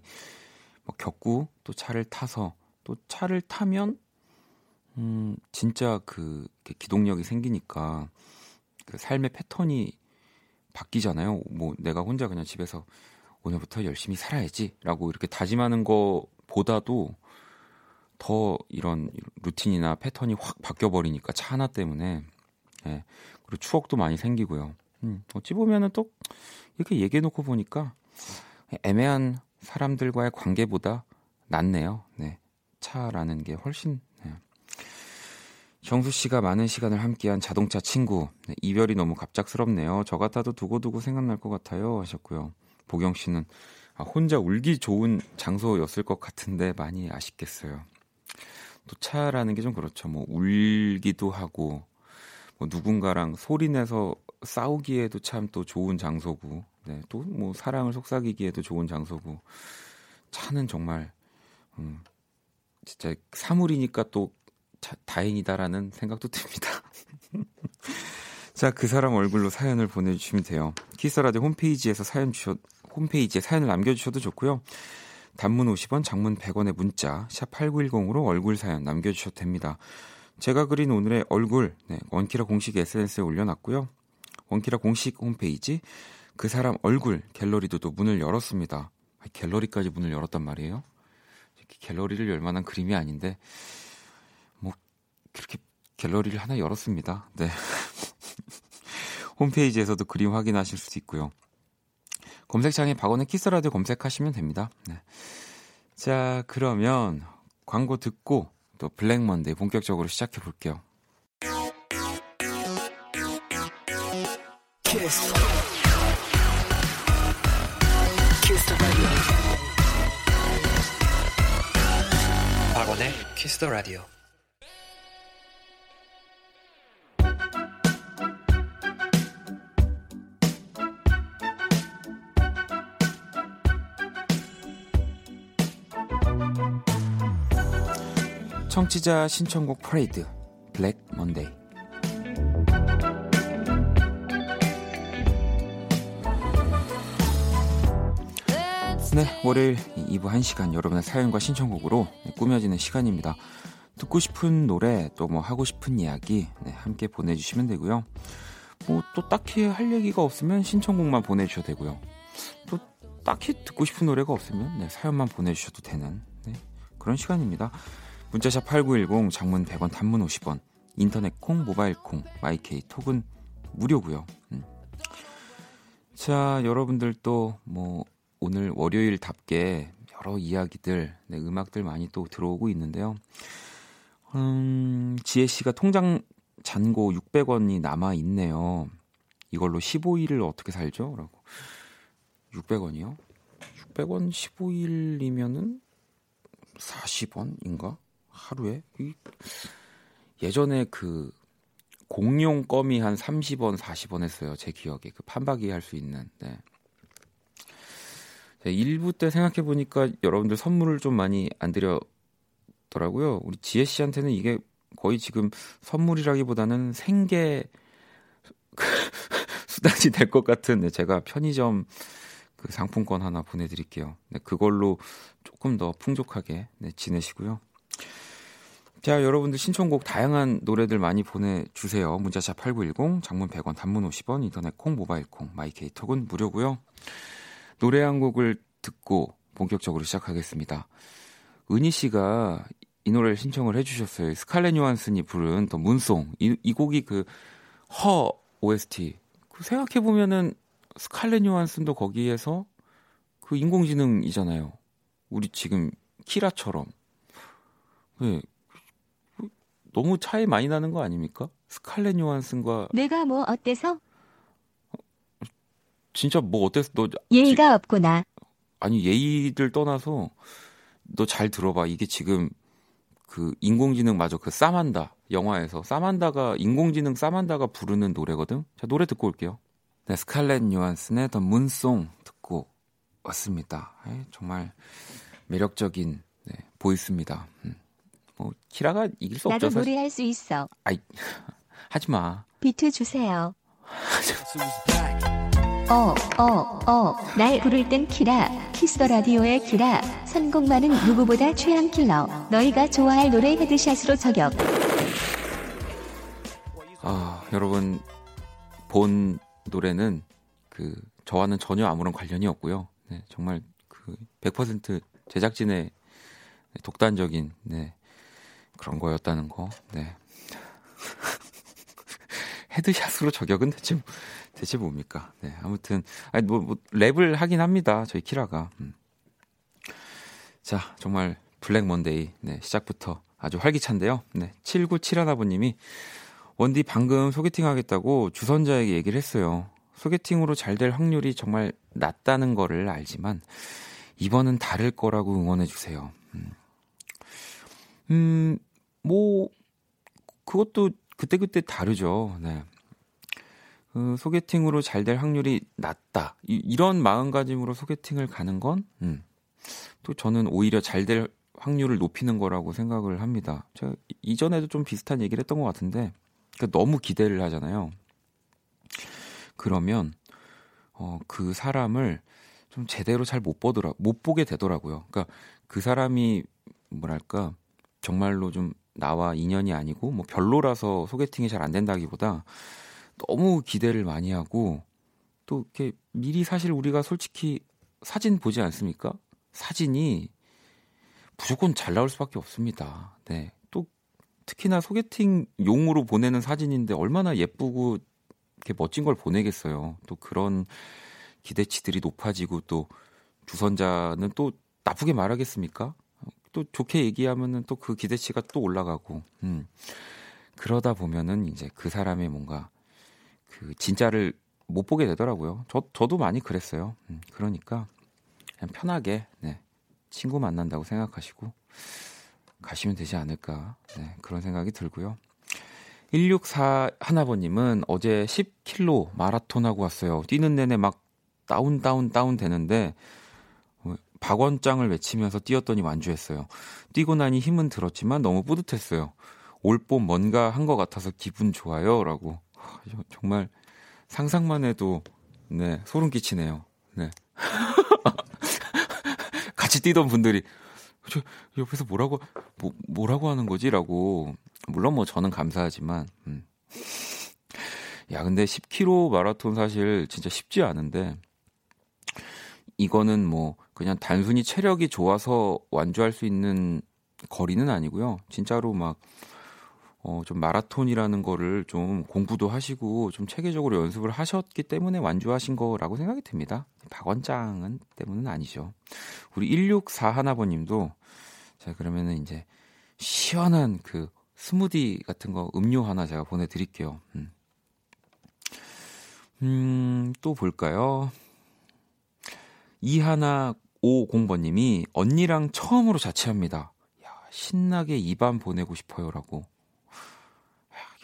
겪고 또 차를 타서 또 차를 타면 음 진짜 그 기동력이 생기니까 그 삶의 패턴이 바뀌잖아요. 뭐 내가 혼자 그냥 집에서 오늘부터 열심히 살아야지라고 이렇게 다짐하는 것보다도 더 이런 루틴이나 패턴이 확 바뀌어 버리니까 차 하나 때문에 예. 그리고 추억도 많이 생기고요. 음, 어찌 보면은 또 이렇게 얘기해 놓고 보니까 애매한 사람들과의 관계보다 낫네요. 네. 차라는 게 훨씬 네. 정수 씨가 많은 시간을 함께한 자동차 친구 네, 이별이 너무 갑작스럽네요. 저 같아도 두고두고 생각날 것 같아요 하셨고요. 보경 씨는 아, 혼자 울기 좋은 장소였을 것 같은데 많이 아쉽겠어요. 또 차라는 게 좀 그렇죠. 뭐 울기도 하고 뭐 누군가랑 소리 내서 싸우기에도 참 또 좋은 장소고, 네, 또 뭐 사랑을 속삭이기에도 좋은 장소고, 차는 정말 음, 진짜 사물이니까 또 자, 다행이다라는 생각도 듭니다. 자, 그 사람 얼굴로 사연을 보내주시면 돼요. 키스라디오 홈페이지에서 사연 주셔, 홈페이지에 사연을 남겨주셔도 좋고요. 단문 50원, 장문 100원의 문자, 샵 8910으로 얼굴 사연 남겨주셔도 됩니다. 제가 그린 오늘의 얼굴, 네, 원키라 공식 SNS에 올려놨고요. 원키라 공식 홈페이지, 그 사람 얼굴 갤러리도 또 문을 열었습니다. 갤러리까지 문을 열었단 말이에요. 갤러리를 열 만한 그림이 아닌데, 그렇게 갤러리를 하나 열었습니다. 네. 홈페이지에서도 그림 확인하실 수 있고요. 검색창에 박원의 키스라디오 검색하시면 됩니다. 네. 자, 그러면 광고 듣고 또 블랙 먼데이 본격적으로 시작해 볼게요. 키스. 더 라디오. 청취자 신청곡 퍼레이드 Black Monday 네, 월요일 2부 1시간 여러분의 사연과 신청곡으로 꾸며지는 시간입니다. 듣고 싶은 노래 또 뭐 하고 싶은 이야기 네, 함께 보내주시면 되고요. 뭐 또 딱히 할 얘기가 없으면 신청곡만 보내주셔도 되고요. 또 딱히 듣고 싶은 노래가 없으면 네, 사연만 보내주셔도 되는 네, 그런 시간입니다. 문자샵 8910 장문 100원 단문 50원 인터넷 콩 모바일 콩 마이케이 톡은 무료고요. 음. 자 여러분들 또 뭐 오늘 월요일답게 여러 이야기들 네, 음악들 많이 또 들어오고 있는데요. 음, 지혜 씨가 통장 잔고 600원이 남아 있네요. 이걸로 15일을 어떻게 살죠? 라고. 600원이요? 600원 15일이면은 40원인가? 하루에 예전에 그 공룡 껌이 한 30원, 40원 했어요. 제 기억에 그 판박이 할 수 있는. 네. 1부 때 생각해 보니까 여러분들 선물을 좀 많이 안 드려 같더라고요. 우리 지혜 씨한테는 이게 거의 지금 선물이라기보다는 생계 수단이 될 것 같은 네, 제가 편의점 그 상품권 하나 보내드릴게요. 네, 그걸로 조금 더 풍족하게 네, 지내시고요. 자, 여러분들 신청곡 다양한 노래들 많이 보내주세요. 문자샵 8910, 장문 100원, 단문 50원, 인터넷 콩, 모바일 콩, 마이케이톡은 무료고요. 노래 한 곡을 듣고 본격적으로 시작하겠습니다. 은희 씨가 이 노래를 신청을 해주셨어요. 스칼렛 요한슨이 부른 더 문송. 이, 이 곡이 그 허 OST. 그 생각해 보면은 스칼렛 요한슨도 거기에서 그 인공지능이잖아요. 우리 지금 키라처럼. 네. 너무 차이 많이 나는 거 아닙니까? 스칼렛 요한슨과 내가 뭐 어때서? 진짜 뭐 어땠어? 너 예의가 없구나. 아니 예의를 떠나서 너 잘 들어봐. 이게 지금 그 인공지능마저 그 사만다 영화에서 사만다가 인공지능 사만다가 부르는 노래거든. 자 노래 듣고 올게요. 네, 스칼렛 요한슨의 The Moon Song 듣고 왔습니다. 에, 정말 매력적인 네, voice입니다. 음. 뭐 키라가 이길 수 나도 없죠. 사실. 노래할 수 있어. 아이 하지 마. 비트 주세요. 어, 어, 어. 날 부를 땐 키라. Kiss the Radio의 키라. 선곡만은 누구보다 최양 킬러. 너희가 좋아할 노래 headshot으로 저격. 아, 여러분 본 노래는 그 저와는 전혀 아무런 관련이 없고요. 네, 정말 그 100% 제작진의 독단적인 네, 그런 거였다는 거. 네. headshot으로 저격은 대체 대체 뭡니까? 네, 아무튼 아니 뭐, 뭐 랩을 하긴 합니다. 저희 키라가. 음. 자, 정말 Black Monday 네, 시작부터 아주 활기찬데요. 네, 7971번 님이 원디 방금 소개팅 하겠다고 주선자에게 얘기를 했어요. 소개팅으로 잘 될 확률이 정말 낮다는 거를 알지만 이번은 다를 거라고 응원해 주세요. 음. 음, 뭐 그것도 그때그때 다르죠. 네. 그 소개팅으로 잘 될 확률이 낮다. 이, 런 마음가짐으로 소개팅을 가는 건, 음, 또 저는 오히려 잘 될 확률을 높이는 거라고 생각을 합니다. 제가 이전에도 좀 비슷한 얘기를 했던 것 같은데, 그러니까 너무 기대를 하잖아요. 그러면, 어, 그 사람을 좀 제대로 잘 못 보더라, 못 보게 되더라고요. 그러니까 그 사람이, 뭐랄까, 정말로 좀 나와 인연이 아니고, 뭐 별로라서 소개팅이 잘 안 된다기보다, 너무 기대를 많이 하고 또 이렇게 미리 사실 우리가 솔직히 사진 보지 않습니까? 사진이 무조건 잘 나올 수밖에 없습니다. 네. 또 특히나 소개팅 용으로 보내는 사진인데 얼마나 예쁘고 이렇게 멋진 걸 보내겠어요. 또 그런 기대치들이 높아지고 또 주선자는 또 나쁘게 말하겠습니까? 또 좋게 얘기하면은 또 그 기대치가 또 올라가고, 음. 그러다 보면은 이제 그 사람의 뭔가 그 진짜를 못 보게 되더라고요. 저 저도 많이 그랬어요. 음, 그러니까 그냥 편하게 네, 친구 만난다고 생각하시고 가시면 되지 않을까 네, 그런 생각이 들고요. 164 하나버님은 어제 10킬로 마라톤 하고 왔어요. 뛰는 내내 막 다운 다운 다운 되는데 어, 박원장을 외치면서 뛰었더니 완주했어요. 뛰고 나니 힘은 들었지만 너무 뿌듯했어요. 올봄 뭔가 한 것 같아서 기분 좋아요라고 정말 상상만 해도 네 소름 끼치네요. 네. 같이 뛰던 분들이 저 옆에서 뭐라고 뭐, 뭐라고 하는 거지라고 물론 뭐 저는 감사하지만 음. 야 근데 10km 마라톤 사실 진짜 쉽지 않은데 이거는 뭐 그냥 단순히 체력이 좋아서 완주할 수 있는 거리는 아니고요. 진짜로 막 어, 좀 마라톤이라는 거를 좀 공부도 하시고 좀 체계적으로 연습을 하셨기 때문에 완주하신 거라고 생각이 듭니다. 박원장은 때문은 아니죠. 우리 164 하나버님도 자 그러면은 이제 시원한 그 스무디 같은 거 음료 하나 제가 보내드릴게요. 음, 음, 또 볼까요? 이하나 5공번님이 언니랑 처음으로 자취합니다. 야, 신나게 이밤 보내고 싶어요라고.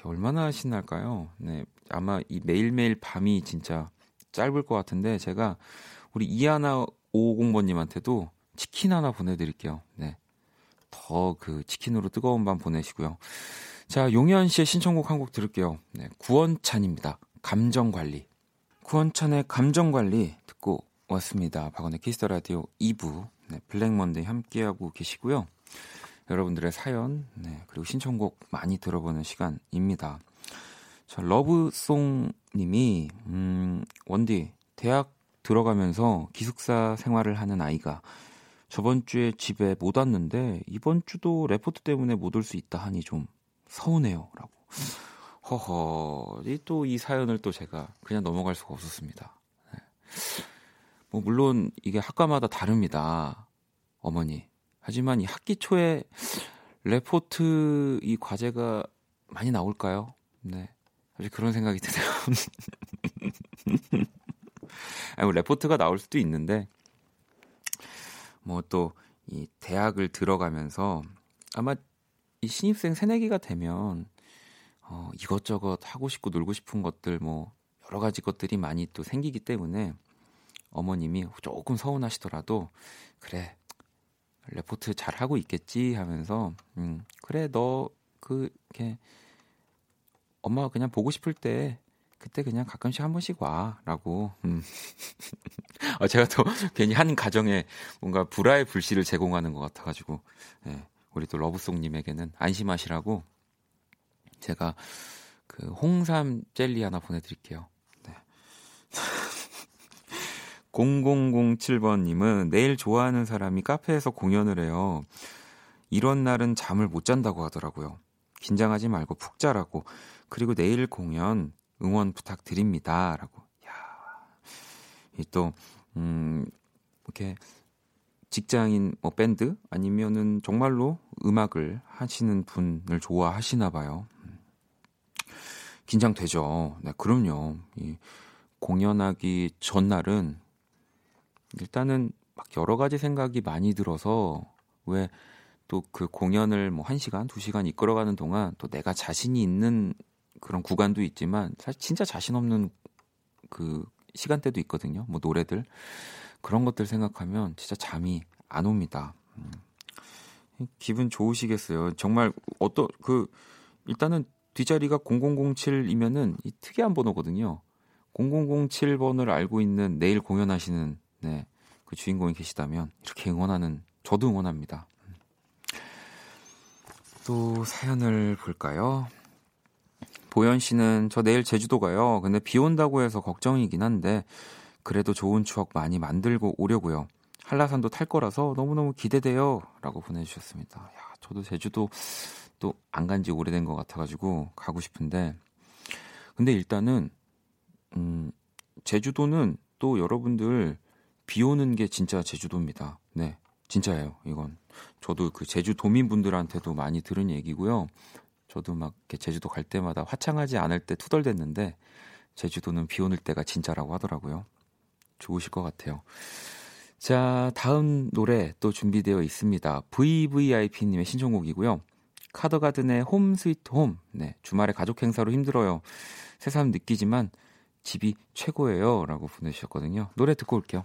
얼마나 신날까요? 네, 아마 이 매일매일 밤이 진짜 짧을 것 같은데 제가 우리 이하나 550번님한테도 치킨 하나 보내드릴게요. 네, 더 그 치킨으로 뜨거운 밤 보내시고요. 자, 용현 씨의 신청곡 한 곡 들을게요. 네, 구원찬입니다. 감정 관리. 구원찬의 감정 관리 듣고 왔습니다. 박원의 키스 더 라디오 2부 네, Black Monday 함께하고 계시고요. 여러분들의 사연 네, 그리고 신청곡 많이 들어보는 시간입니다. 자, 러브송님이 음, 원디 대학 들어가면서 기숙사 생활을 하는 아이가 저번 주에 집에 못 왔는데 이번 주도 레포트 때문에 못 올 수 있다 하니 좀 서운해요라고. 허허, 또 이 사연을 또 제가 그냥 넘어갈 수가 없었습니다. 네. 뭐 물론 이게 학과마다 다릅니다. 어머니. 하지만 이 학기 초에 레포트 이 과제가 많이 나올까요? 네. 사실 그런 생각이 드네요. 아니, 뭐 레포트가 나올 수도 있는데, 뭐 또 이 대학을 들어가면서 아마 이 신입생 새내기가 되면 어, 이것저것 하고 싶고 놀고 싶은 것들 뭐 여러 가지 것들이 많이 또 생기기 때문에 어머님이 조금 서운하시더라도 그래 레포트 잘 하고 있겠지 하면서 음 그래 너 그게 엄마가 그냥 보고 싶을 때 그때 그냥 가끔씩 한 번씩 와라고 음. 아, 제가 또 괜히 한 가정에 뭔가 불화의 불씨를 제공하는 것 같아가지고 네, 우리 또 러브송님에게는 안심하시라고 제가 그 홍삼 젤리 하나 보내드릴게요. 네. 0007번님은 내일 좋아하는 사람이 카페에서 공연을 해요. 이런 날은 잠을 못 잔다고 하더라고요. 긴장하지 말고 푹 자라고. 그리고 내일 공연 응원 부탁드립니다. 라고. 야. 또, 음, 이렇게 직장인 뭐 밴드 아니면은 정말로 음악을 하시는 분을 좋아하시나 봐요. 음. 긴장되죠. 네, 그럼요. 이 공연하기 전날은 일단은 막 여러 가지 생각이 많이 들어서 왜 또 그 공연을 뭐 1시간, 2시간 이끌어가는 동안 또 내가 자신이 있는 그런 구간도 있지만 사실 진짜 자신 없는 그 시간대도 있거든요. 뭐 노래들. 그런 것들 생각하면 진짜 잠이 안 옵니다. 음. 기분 좋으시겠어요. 정말 어떤 그 일단은 뒷자리가 0007이면은 이 특이한 번호거든요. 0007번을 알고 있는 내일 공연하시는 네, 그 주인공이 계시다면 이렇게 응원하는 저도 응원합니다. 또 사연을 볼까요? 보현 씨는 저 내일 제주도 가요. 근데 비 온다고 해서 걱정이긴 한데 그래도 좋은 추억 많이 만들고 오려고요. 한라산도 탈 거라서 너무너무 기대돼요. 라고 보내주셨습니다. 야, 저도 제주도 또 안 간 지 오래된 것 같아가지고 가고 싶은데 근데 일단은 음, 제주도는 또 여러분들 비 오는 게 진짜 제주도입니다. 네, 진짜예요. 이건 저도 그 제주 도민분들한테도 많이 들은 얘기고요. 저도 막 이렇게 제주도 갈 때마다 화창하지 않을 때 투덜댔는데 제주도는 비 오는 때가 진짜라고 하더라고요. 좋으실 것 같아요. 자, 다음 노래 또 준비되어 있습니다. VVIP님의 신청곡이고요. 카더가든의 홈 스위트 홈. 네, 주말에 가족 행사로 힘들어요. 새삼 느끼지만 집이 최고예요. 라고 보내주셨거든요. 노래 듣고 올게요.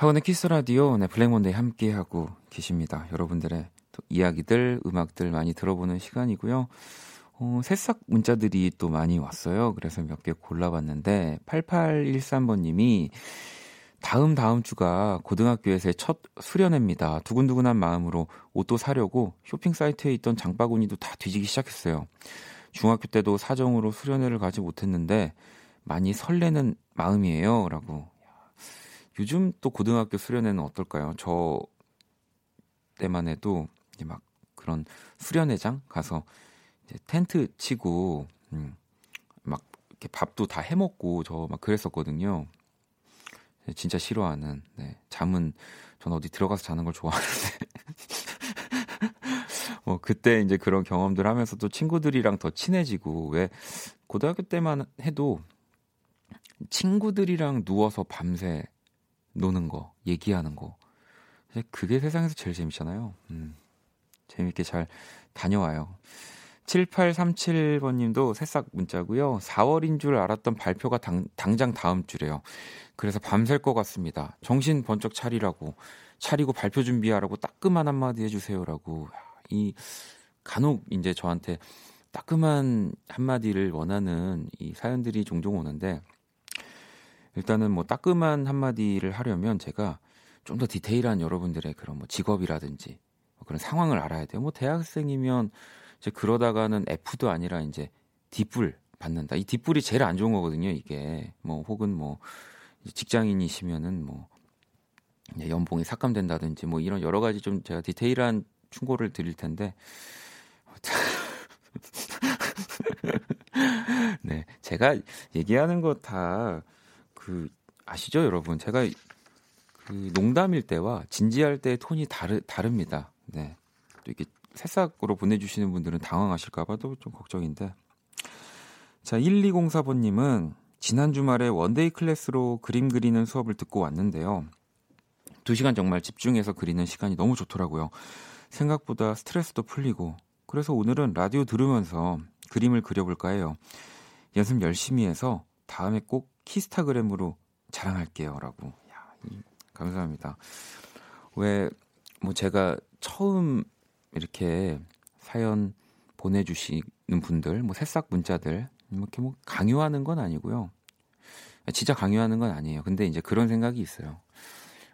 박원의 키스 라디오 네, Black Monday 함께하고 계십니다. 여러분들의 또 이야기들, 음악들 많이 들어보는 시간이고요. 어, 새싹 문자들이 또 많이 왔어요. 그래서 몇 개 골라봤는데 8813번님이 다음 다음 주가 고등학교에서의 첫 수련회입니다. 두근두근한 마음으로 옷도 사려고 쇼핑 사이트에 있던 장바구니도 다 뒤지기 시작했어요. 중학교 때도 사정으로 수련회를 가지 못했는데 많이 설레는 마음이에요. 라고 요즘 또 고등학교 수련회는 어떨까요? 저 때만 해도 이제 막 그런 수련회장 가서 이제 텐트 치고 음, 막 이렇게 밥도 다 해먹고 저 막 그랬었거든요. 진짜 싫어하는 네, 잠은 전 어디 들어가서 자는 걸 좋아하는데 그때 이제 그런 경험들 하면서 또 친구들이랑 더 친해지고 왜 고등학교 때만 해도 친구들이랑 누워서 밤새 노는 거, 얘기하는 거. 그게 세상에서 제일 재밌잖아요. 음, 재밌게 잘 다녀와요. 7837번 님도 새싹 문자고요. 4월인 줄 알았던 발표가 당, 당장 다음 주래요. 그래서 밤샐 것 같습니다. 정신 번쩍 차리라고 차리고 발표 준비하라고 따끔한 한마디 해주세요라고 이 간혹 이제 저한테 따끔한 한마디를 원하는 이 사연들이 종종 오는데 일단은 뭐 따끔한 한마디를 하려면 제가 좀 더 디테일한 여러분들의 그런 뭐 직업이라든지 뭐 그런 상황을 알아야 돼요. 뭐 대학생이면 이제 그러다가는 F도 아니라 이제 뒷불 받는다. 이 뒷불이 제일 안 좋은 거거든요. 이게 뭐 혹은 뭐 직장인이시면은 뭐 연봉이 삭감된다든지 뭐 이런 여러 가지 좀 제가 디테일한 충고를 드릴 텐데 네 제가 얘기하는 거 다 그 아시죠 여러분 제가 그 농담일 때와 진지할 때의 톤이 다르 다릅니다 네 또 이렇게 새싹으로 보내주시는 분들은 당황하실까봐도 좀 걱정인데 자 1204번님은 지난 주말에 one-day class로 그림 그리는 수업을 듣고 왔는데요. 두 시간 정말 집중해서 그리는 시간이 너무 좋더라고요. 생각보다 스트레스도 풀리고 그래서 오늘은 라디오 들으면서 그림을 그려볼까 해요. 연습 열심히 해서 다음에 꼭 키스타그램으로 자랑할게요라고. 야, 감사합니다. 왜 뭐 제가 처음 이렇게 사연 보내주시는 분들, 뭐 새싹 문자들 이렇게 뭐 강요하는 건 아니고요. 진짜 강요하는 건 아니에요. 근데 이제 그런 생각이 있어요.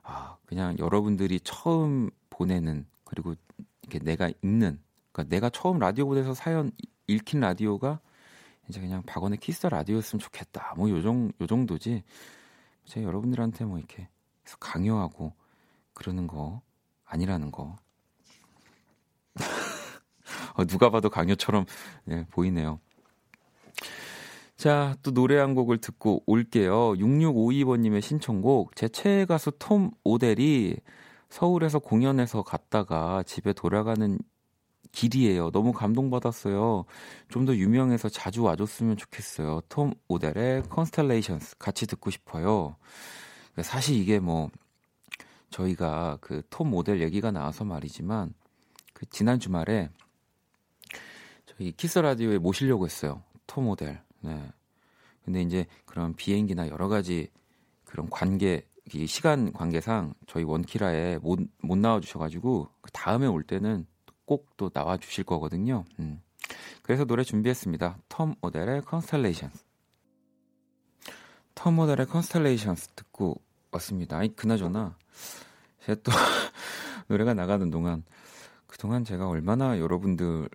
아, 그냥 여러분들이 처음 보내는 그리고 이렇게 내가 읽는 그러니까 내가 처음 라디오 보내서 사연 읽힌 라디오가 이제 그냥 박원의 키스 라디오였으면 좋겠다. 뭐 요정 요 정도지. 제가 여러분들한테 뭐 이렇게 강요하고 그러는 거 아니라는 거. 어, 누가 봐도 강요처럼 네, 보이네요. 자, 또 노래 한 곡을 듣고 올게요. 6652번님의 신청곡. 제 최애 가수 톰 오델이 서울에서 공연해서 갔다가 집에 돌아가는 길이에요. 너무 감동받았어요. 좀 더 유명해서 자주 와줬으면 좋겠어요. 톰 오델의 Constellations 같이 듣고 싶어요. 사실 이게 뭐 저희가 그톰 오델 얘기가 나와서 말이지만 그 지난 주말에 저희 키스 라디오에 모시려고 했어요. 톰 오델. 네. 근데 이제 그런 비행기나 여러 가지 그런 관계 시간 관계상 저희 원키라에 못, 못 나와 주셔 가지고 그 다음에 올 때는 꼭 또 나와 주실 거거든요. 음. 그래서 노래 준비했습니다. 톰 오델의 Constellations. 톰 오델의 Constellations 듣고 왔습니다. 아니 그나저나 제가 또 노래가 나가는 동안 그동안 제가 얼마나 여러분들을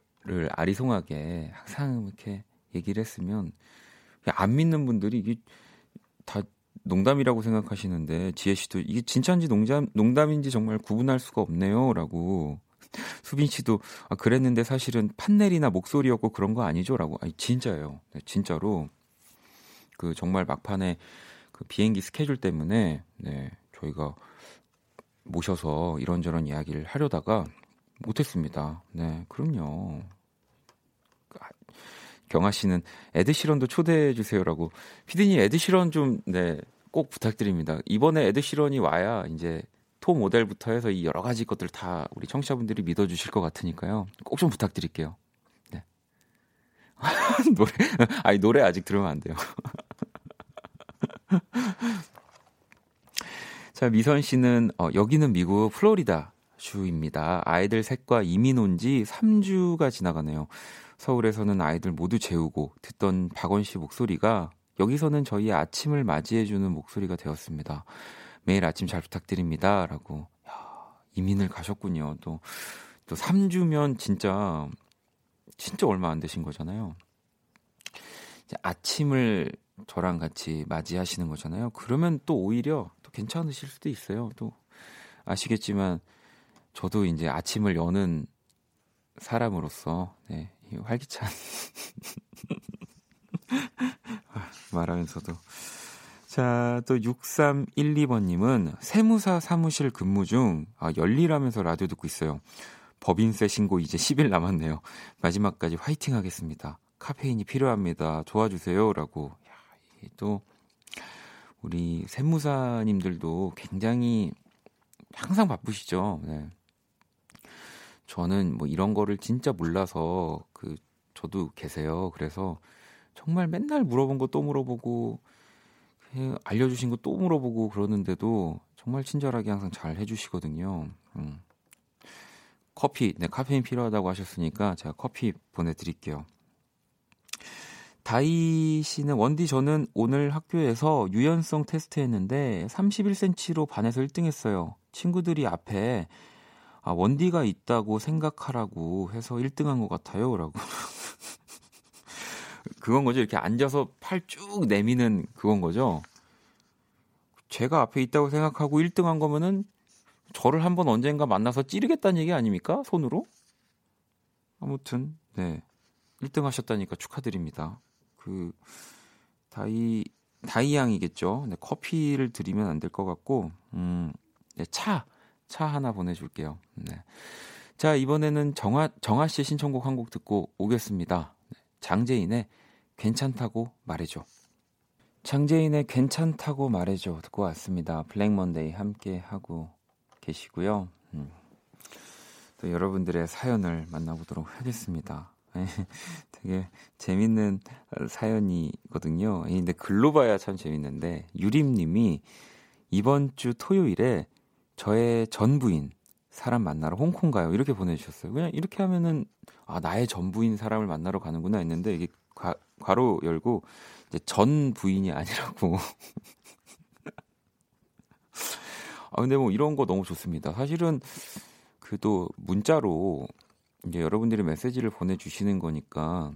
아리송하게 항상 이렇게 얘기를 했으면 안 믿는 분들이 이게 다 농담이라고 생각하시는데 지혜 씨도 이게 진짜인지 농담 농담인지 정말 구분할 수가 없네요라고 수빈 씨도 아, 그랬는데 사실은 판넬이나 목소리였고 그런 거 아니죠라고. 아니 진짜예요. 네, 진짜로. 그 정말 막판에 그 비행기 스케줄 때문에 네 저희가 모셔서 이런저런 이야기를 하려다가 못했습니다. 네 그럼요. 경아 씨는 에드시런도 초대해 주세요라고. 피디님 에드시런 좀 네, 꼭 부탁드립니다. 이번에 에드시런이 와야 이제 토 모델부터 해서 이 여러 가지 것들 다 우리 청취자분들이 믿어 주실 것 같으니까요. 꼭 좀 부탁드릴게요. 네. 노래 아니 노래 아직 들으면 안 돼요. 자, 미선 씨는 어, 여기는 미국 플로리다 주입니다. 아이들 셋과 이민 온 지 3주가 지나가네요. 서울에서는 아이들 모두 재우고 듣던 박원 씨 목소리가 여기서는 저희 아침을 맞이해주는 목소리가 되었습니다. 매일 아침 잘 부탁드립니다. 라고. 야, 이민을 가셨군요. 또, 또 3주면 진짜, 진짜 얼마 안 되신 거잖아요. 아침을 저랑 같이 맞이하시는 거잖아요. 그러면 또 오히려 또 괜찮으실 수도 있어요. 또 아시겠지만 저도 이제 아침을 여는 사람으로서 네, 활기찬 말하면서도 자, 또 6312번님은 세무사 사무실 근무 중 아, 열일하면서 라디오 듣고 있어요. 법인세 신고 이제 10일 남았네요. 마지막까지 화이팅 하겠습니다. 카페인이 필요합니다. 도와주세요. 라고. 야, 또, 우리 세무사님들도 굉장히 항상 바쁘시죠. 네. 저는 뭐 이런 거를 진짜 몰라서 그 저도 계세요. 그래서 정말 맨날 물어본 거 또 물어보고 알려주신 거 또 물어보고 그러는데도 정말 친절하게 항상 잘 해주시거든요. 음. 커피, 네, 카페인 필요하다고 하셨으니까 제가 커피 보내드릴게요. 다이 씨는 원디 저는 오늘 학교에서 유연성 테스트 했는데 31cm로 반에서 1등 했어요. 친구들이 앞에 아, 원디가 있다고 생각하라고 해서 1등 한 것 같아요. 라고. 그건 거죠. 이렇게 앉아서 팔 쭉 내미는 그건 거죠. 제가 앞에 있다고 생각하고 1등 한 거면은 저를 한번 언젠가 만나서 찌르겠다는 얘기 아닙니까? 손으로? 아무튼, 네. 1등 하셨다니까 축하드립니다. 그, 다이, 다이 양이겠죠. 네, 커피를 드리면 안 될 것 같고, 음, 네, 차, 차 하나 보내줄게요. 네. 자, 이번에는 정아, 정아 씨의 신청곡 한 곡 듣고 오겠습니다. 네, 장재인의 괜찮다고 말해줘. 장재인의 괜찮다고 말해줘 듣고 왔습니다. 블랙 먼데이 함께 하고 계시고요. 음. 또 여러분들의 사연을 만나보도록 하겠습니다. 되게 재밌는 사연이거든요. 근데 글로 봐야 참 재밌는데 유림님이 이번 주 토요일에 저의 전부인 사람 만나러 홍콩 가요. 이렇게 보내주셨어요. 그냥 이렇게 하면은 아 나의 전부인 사람을 만나러 가는구나 했는데 이게 가, 괄호 열고 이제 전 부인이 아니라고. 아 근데 뭐 이런 거 너무 좋습니다. 사실은 그도 문자로 이제 여러분들이 메시지를 보내주시는 거니까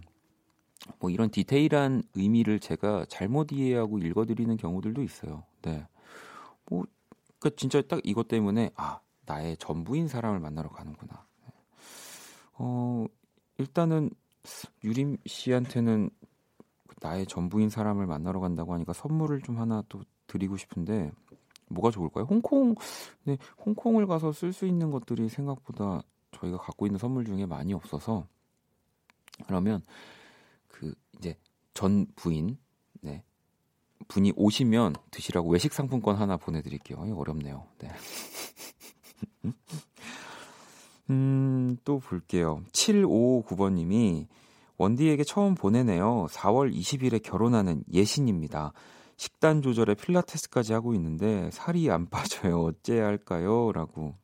뭐 이런 디테일한 의미를 제가 잘못 이해하고 읽어드리는 경우들도 있어요. 네. 뭐 그러니까 진짜 딱 이것 때문에 아 나의 전부인 사람을 만나러 가는구나. 어 일단은 유림 씨한테는 나의 전부인 사람을 만나러 간다고 하니까 선물을 좀 하나 또 드리고 싶은데 뭐가 좋을까요? 홍콩 네, 홍콩을 가서 쓸 수 있는 것들이 생각보다 저희가 갖고 있는 선물 중에 많이 없어서 그러면 그 이제 전 부인 네 분이 오시면 드시라고 외식 상품권 하나 보내 드릴게요. 어렵네요. 네. 음, 또 볼게요. 7559번 님이 원디에게 처음 보내네요. 4월 20일에 결혼하는 예신입니다. 식단 조절에 필라테스까지 하고 있는데 살이 안 빠져요. 어째야 할까요? 라고.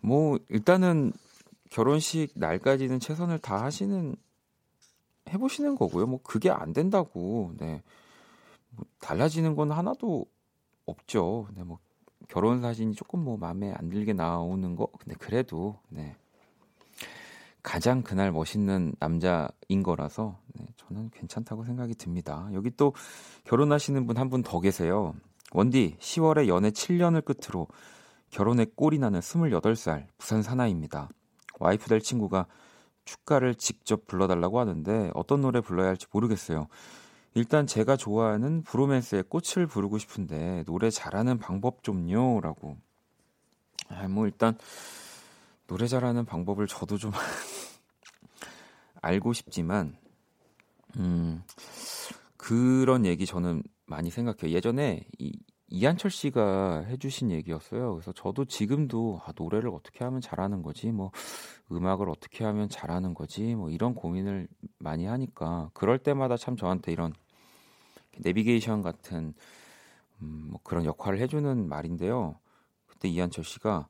뭐, 일단은 결혼식 날까지는 최선을 다 하시는 해 보시는 거고요. 뭐 그게 안 된다고 네. 뭐 달라지는 건 하나도 없죠. 네, 뭐 결혼 사진이 조금 뭐 마음에 안 들게 나오는 거 근데 그래도 네. 가장 그날 멋있는 남자인 거라서 네, 저는 괜찮다고 생각이 듭니다. 여기 또 결혼하시는 분 한 분 더 계세요. 원디 10월에 연애 7년을 끝으로 결혼에 꼴이 나는 28살 부산 사나이입니다. 와이프 될 친구가 축가를 직접 불러달라고 하는데 어떤 노래 불러야 할지 모르겠어요. 일단 제가 좋아하는 브로맨스의 꽃을 부르고 싶은데 노래 잘하는 방법 좀요라고. 아, 뭐 일단 노래 잘하는 방법을 저도 좀 알고 싶지만 음 그런 얘기 저는 많이 생각해요. 예전에 이 이한철 씨가 해주신 얘기였어요. 그래서 저도 지금도 아, 노래를 어떻게 하면 잘하는 거지, 뭐 음악을 어떻게 하면 잘하는 거지, 뭐 이런 고민을 많이 하니까 그럴 때마다 참 저한테 이런 내비게이션 같은 음, 뭐 그런 역할을 해주는 말인데요. 그때 이한철 씨가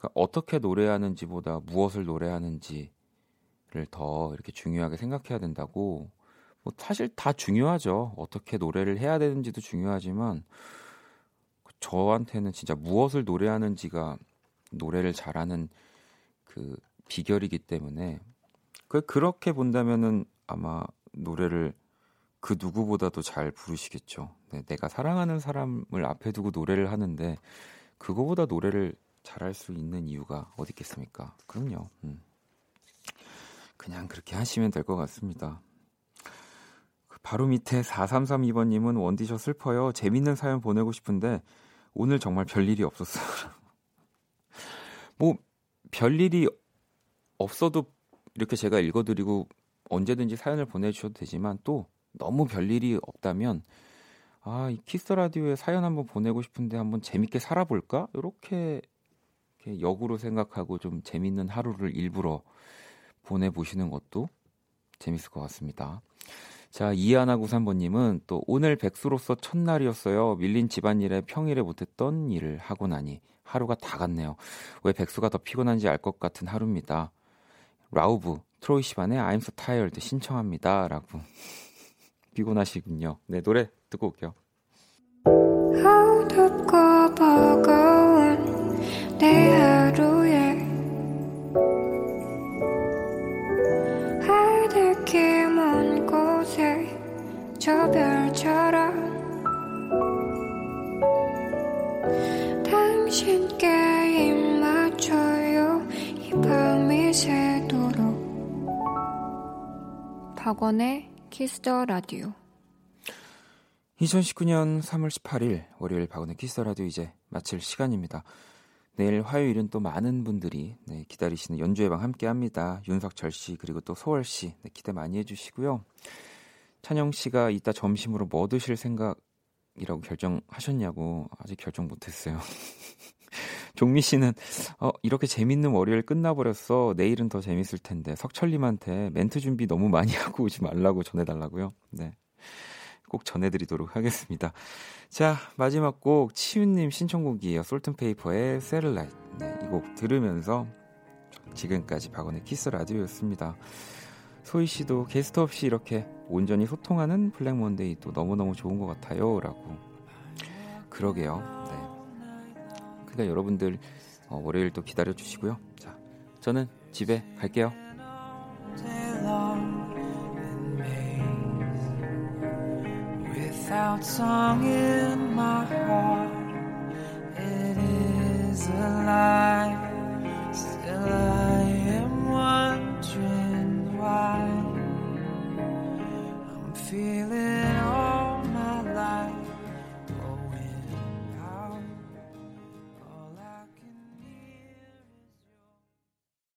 그러니까 어떻게 노래하는지보다 무엇을 노래하는지를 더 이렇게 중요하게 생각해야 된다고. 뭐 사실 다 중요하죠. 어떻게 노래를 해야 되는지도 중요하지만 저한테는 진짜 무엇을 노래하는지가 노래를 잘하는 그 비결이기 때문에 그 그렇게 본다면은 아마 노래를 그 누구보다도 잘 부르시겠죠. 네, 내가 사랑하는 사람을 앞에 두고 노래를 하는데 그거보다 노래를 잘할 수 있는 이유가 어디 있겠습니까? 그럼요. 음. 그냥 그렇게 하시면 될 것 같습니다. 그 바로 밑에 4332번님은 원디셔 슬퍼요. 재밌는 사연 보내고 싶은데 오늘 정말 별일이 없었어요. 뭐 별일이 없어도 이렇게 제가 읽어드리고 언제든지 사연을 보내주셔도 되지만 또 너무 별일이 없다면 아, 이 키스 라디오에 사연 한번 보내고 싶은데 한번 재밌게 살아볼까? 이렇게, 이렇게 역으로 생각하고 좀 재밌는 하루를 일부러 보내보시는 것도 재밌을 것 같습니다. 자, 이하나93번님은 또 오늘 백수로서 첫날이었어요. 밀린 집안일에 평일에 못했던 일을 하고 나니 하루가 다 갔네요. 왜 백수가 더 피곤한지 알 것 같은 하루입니다. 라우브, 트로이 시반의 I'm so tired 신청합니다. 라고. 피곤하시군요. 네, 노래 듣고 올게요. 내 하루에 하늘길 먼 곳에 저 별처럼 당신께 입 맞춰요. 이 밤이 새도록. 박원의 키스 더 라디오 2019년 3월 18일 월요일 박원의 키스 라디오 이제 마칠 시간입니다. 내일 화요일은 또 많은 분들이 네, 기다리시는 연주회 방 함께 합니다. 윤석철 씨 그리고 또 소월 씨 네, 기대 많이 해주시고요. 찬영 씨가 이따 점심으로 뭐 드실 생각이라고 결정하셨냐고 아직 결정 못했어요. 종미 씨는 어, 이렇게 재밌는 월요일 끝나버렸어. 내일은 더 재밌을 텐데 석철님한테 멘트 준비 너무 많이 하고 오지 말라고 전해달라고요. 네. 꼭 전해드리도록 하겠습니다. 자, 마지막 곡 치윤님 신청곡이에요. 솔튼페이퍼의 Satellite. 네, 이 곡 들으면서 지금까지 박원의 키스 라디오였습니다. 소희 씨도 게스트 없이 이렇게 온전히 소통하는 Black Monday 또 너무너무 좋은 것 같아요. 라고. 그러게요. 네. 그러니까 여러분들 어, 월요일 또 기다려 주시고요. 자, 저는 집에 갈게요. Without song in my heart. It is alive. Still, I am wondering why I'm feeling.